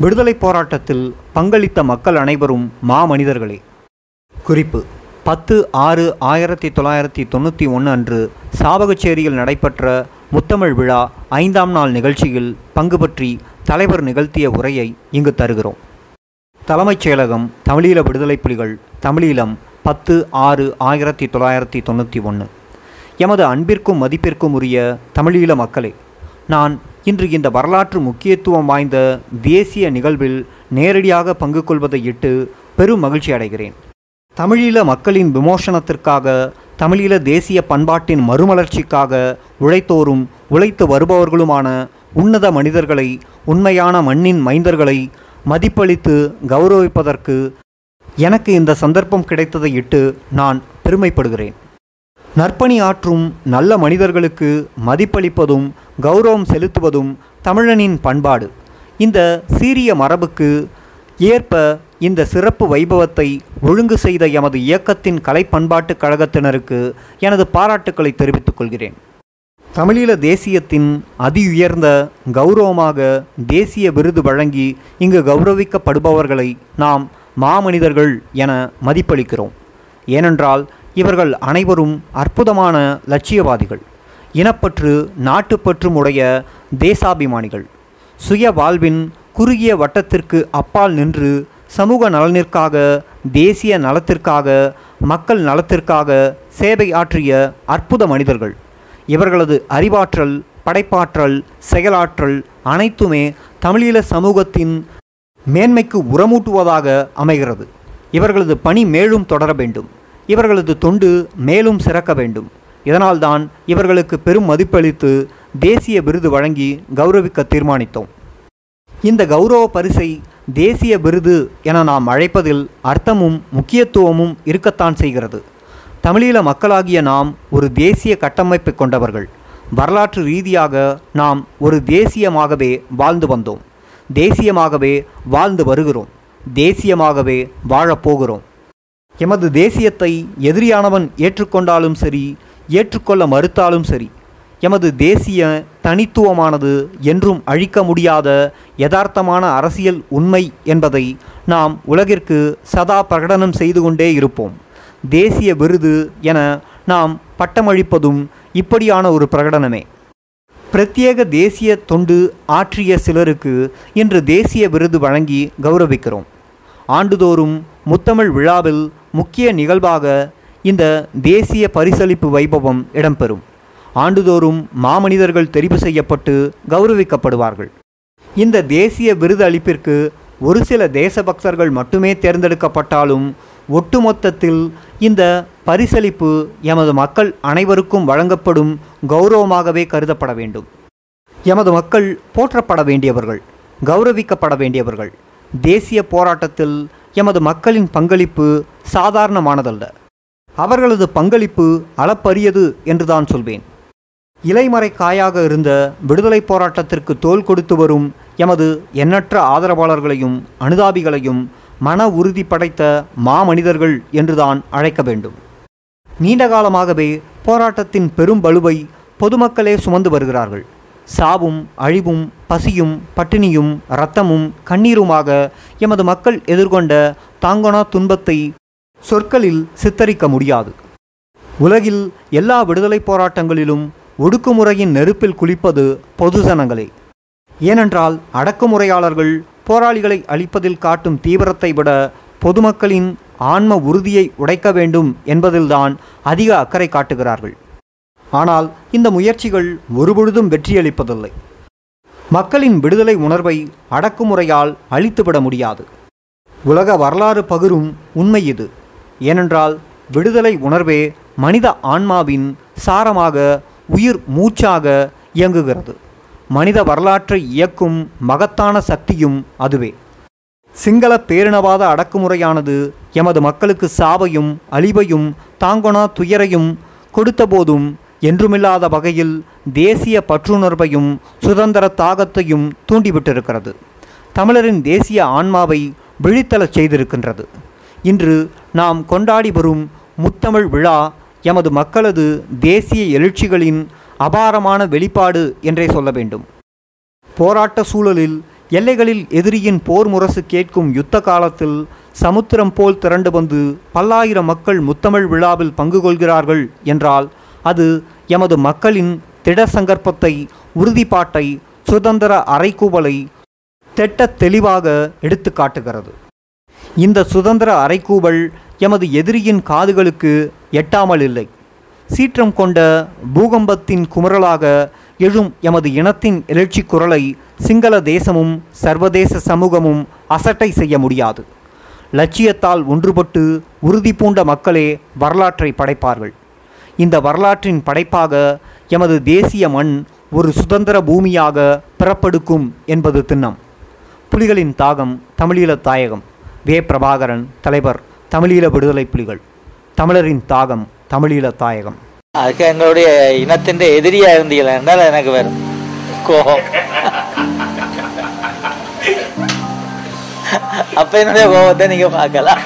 விடுதலைப் போராட்டத்தில் பங்களித்த மக்கள் அனைவரும் மாமனிதர்களே. குறிப்பு பத்து ஆறு ஆயிரத்தி தொள்ளாயிரத்தி தொண்ணூற்றி ஒன்று அன்று சாவகச்சேரியில் நடைபெற்ற முத்தமிழ் விழா ஐந்தாம் நாள் நிகழ்ச்சியில் பங்கு பற்றி தலைவர் நிகழ்த்திய உரையை இங்கு தருகிறோம். தலைமைச் செயலகம் தமிழீழ விடுதலை புலிகள் தமிழீழம் பத்து ஆறு ஆயிரத்தி தொள்ளாயிரத்தி தொண்ணூற்றி ஒன்று எமது அன்பிற்கும் மதிப்பிற்கும் உரிய தமிழீழ மக்களே நான் இன்று இந்த வரலாற்று முக்கியத்துவம் வாய்ந்த தேசிய நிகழ்வில் நேரடியாக பங்கு கொள்வதை இட்டு பெரும் மகிழ்ச்சி அடைகிறேன். தமிழீழ மக்களின் விமோசனத்திற்காக தமிழீழ தேசிய பண்பாட்டின் மறுமலர்ச்சிக்காக உழைத்தோரும் உழைத்து வருபவர்களுமான உன்னத மனிதர்களை உண்மையான மண்ணின் மைந்தர்களை மதிப்பளித்து கௌரவிப்பதற்கு எனக்கு இந்த சந்தர்ப்பம் கிடைத்ததை இட்டு நான் பெருமைப்படுகிறேன். நற்பணி ஆற்றும் நல்ல மனிதர்களுக்கு மதிப்பளிப்பதும் கௌரவம் செலுத்துவதும் தமிழனின் பண்பாடு. இந்த சீரிய மரபுக்கு ஏற்ப இந்த சிறப்பு வைபவத்தை ஒழுங்கு செய்த எமது இயக்கத்தின் கலை பண்பாட்டு கழகத்தினருக்கு எனது பாராட்டுக்களை தெரிவித்துக் கொள்கிறேன். தமிழீழ தேசியத்தின் அதியுயர்ந்த கௌரவமாக தேசிய விருது வழங்கி இங்கு கௌரவிக்கப்படுபவர்களை நாம் மாமனிதர்கள் என மதிப்பளிக்கிறோம். ஏனென்றால் இவர்கள் அனைவரும் அற்புதமான லட்சியவாதிகள் இனப்பற்று நாட்டுப்பற்றும் உடைய தேசாபிமானிகள். சுய வாழ்வின் குறுகிய வட்டத்திற்கு அப்பால் நின்று சமூக நலனிற்காக தேசிய நலத்திற்காக மக்கள் நலத்திற்காக சேவை ஆற்றிய அற்புத மனிதர்கள். இவர்களது அறிவாற்றல் படைப்பாற்றல் செயலாற்றல் அனைத்துமே தமிழீழ சமூகத்தின் மேன்மைக்கு உரமூட்டுவதாக அமைகிறது. இவர்களது பணி மேலும் தொடர வேண்டும். இவர்களது தொண்டு மேலும் சிறக்க வேண்டும். இதனால்தான் இவர்களுக்கு பெரும் மதிப்பளித்து தேசிய விருது வழங்கி கௌரவிக்க தீர்மானித்தோம். இந்த கௌரவ பரிசை தேசிய விருது என நாம் அழைப்பதில் அர்த்தமும் முக்கியத்துவமும் இருக்கத்தான் செய்கிறது. தமிழீழ மக்களாகிய நாம் ஒரு தேசிய கட்டமைப்பை கொண்டவர்கள். வரலாற்று ரீதியாக நாம் ஒரு தேசியமாகவே வாழ்ந்து வந்தோம். தேசியமாகவே வாழ்ந்து வருகிறோம். தேசியமாகவே வாழப்போகிறோம் எமது தேசியத்தை எதிரியானவன் ஏற்றுக்கொண்டாலும் சரி ஏற்றுக்கொள்ள மறுத்தாலும் சரி எமது தேசிய தனித்துவமானது என்றும் அழிக்க முடியாத யதார்த்தமான அரசியல் உண்மை என்பதை நாம் உலகிற்கு சதா பிரகடனம் செய்து கொண்டே இருப்போம். தேசிய விருது என நாம் பட்டமளிப்பதும் இப்படியான ஒரு பிரகடனமே. பிரத்யேக தேசிய தொண்டு ஆற்றிய சிலருக்கு இன்று தேசிய விருது வழங்கி கௌரவிக்கிறோம். ஆண்டுதோறும் முத்தமிழ் விழாவில் முக்கிய நிகழ்வாக இந்த தேசிய பரிசளிப்பு வைபவம் இடம்பெறும். ஆண்டுதோறும் மாமனிதர்கள் தெரிவு செய்யப்பட்டு கௌரவிக்கப்படுவார்கள். இந்த தேசிய விருது அளிப்பிற்கு ஒரு சில தேசபக்தர்கள் மட்டுமே தேர்ந்தெடுக்கப்பட்டாலும் ஒட்டுமொத்தத்தில் இந்த பரிசளிப்பு எமது மக்கள் அனைவருக்கும் வழங்கப்படும் கௌரவமாகவே கருதப்பட வேண்டும். எமது மக்கள் போற்றப்பட வேண்டியவர்கள் கௌரவிக்கப்பட வேண்டியவர்கள் தேசிய போராட்டத்தில் எமது மக்களின் பங்களிப்பு சாதாரணமானதல்ல. அவர்களது பங்களிப்பு அளப்பரியது என்றுதான் சொல்வேன். இலைமறை காயாக இருந்த விடுதலை போராட்டத்திற்கு தோல் கொடுத்து வரும் எமது எண்ணற்ற ஆதரவாளர்களையும் அனுதாபிகளையும் மன உறுதி படைத்த மாமனிதர்கள் என்றுதான் அழைக்க வேண்டும். நீண்ட காலமாகவே போராட்டத்தின் பெரும் பலுவை பொதுமக்களே சுமந்து வருகிறார்கள். சாவும் அழிவும் பசியும் பட்டினியும் இரத்தமும் கண்ணீருமாக எமது மக்கள் எதிர்கொண்ட தாங்கொணா துன்பத்தை சொற்களில் சித்தரிக்க முடியாது. உலகில் எல்லா விடுதலை போராட்டங்களிலும் ஒடுக்குமுறையின் நெருப்பில் குளிப்பது பொதுஜனங்களே ஏனென்றால் அடக்குமுறையாளர்கள் போராளிகளை அழிப்பதில் காட்டும் தீவிரத்தை விட பொதுமக்களின் ஆன்ம உறுதியை உடைக்க வேண்டும் என்பதில்தான் அதிக அக்கறை காட்டுகிறார்கள். ஆனால் இந்த முயற்சிகள் ஒருபொழுதும் வெற்றியளிப்பதில்லை. மக்களின் விடுதலை உணர்வை அடக்குமுறையால் அழித்துவிட முடியாது. உலக வரலாறு பகிரும் உண்மை இது. ஏனென்றால் விடுதலை உணர்வே மனித ஆன்மாவின் சாரமாக உயிர் மூச்சாக இயங்குகிறது. மனித வரலாற்றை இயக்கும் மகத்தான சக்தியும் அதுவே. சிங்கள பேரினவாத அடக்குமுறையானது எமது மக்களுக்கு சாவையும் அழிவையும் தாங்கொணா துயரையும் கொடுத்தபோதும் என்றுமில்லாத வகையில் தேசிய பற்றுணர்வையும் சுதந்திர தாகத்தையும் தூண்டிவிட்டிருக்கிறது. தமிழரின் தேசிய ஆன்மாவை விழித்தலச் செய்திருக்கின்றது. இன்று நாம் கொண்டாடி வரும் முத்தமிழ் விழா எமது மக்களது தேசிய எழுச்சிகளின் அபாரமான வெளிப்பாடு என்றே சொல்ல வேண்டும். போராட்ட சூழலில் எல்லைகளில் எதிரியின் போர் முரசு கேட்கும் யுத்த காலத்தில் சமுத்திரம் போல் திரண்டு வந்து பல்லாயிரம் மக்கள் முத்தமிழ் விழாவில் பங்கு கொள்கிறார்கள் என்றால் அது எமது மக்களின் திட சங்கற்பத்தை உறுதிப்பாட்டை சுதந்திர அறைகூவலை திட்ட தெளிவாக எடுத்து காட்டுகிறது. இந்த சுதந்திர அறைகூவல் எமது எதிரியின் காதுகளுக்கு எட்டாமல் இல்லை. சீற்றம் கொண்ட பூகம்பத்தின் குமரலாக எழும் எமது இனத்தின் எழுச்சி குரலை சிங்கள தேசமும் சர்வதேச சமூகமும் அசட்டை செய்ய முடியாது. லட்சியத்தால் ஒன்றுபட்டு உறுதி பூண்ட மக்களே வரலாற்றை படைப்பார்கள். இந்த வரலாற்றின் படைப்பாக எமது தேசிய மண் ஒரு சுதந்திர பூமியாக பிறப்பெடுக்கும் என்பது திண்ணம். புலிகளின் தாகம் தமிழீழ தாயகம். வே. பிரபாகரன் தலைவர் தமிழீழ விடுதலை புலிகள். தமிழரின் தாகம் தமிழீழ தாயகம். அதுக்கு எங்களுடைய இனத்தின் எதிரியா இருந்தீங்களா என்றால் எனக்கு வரும் கோபம். அப்ப என்னுடைய கோபத்தை நீங்க பார்க்கலாம்.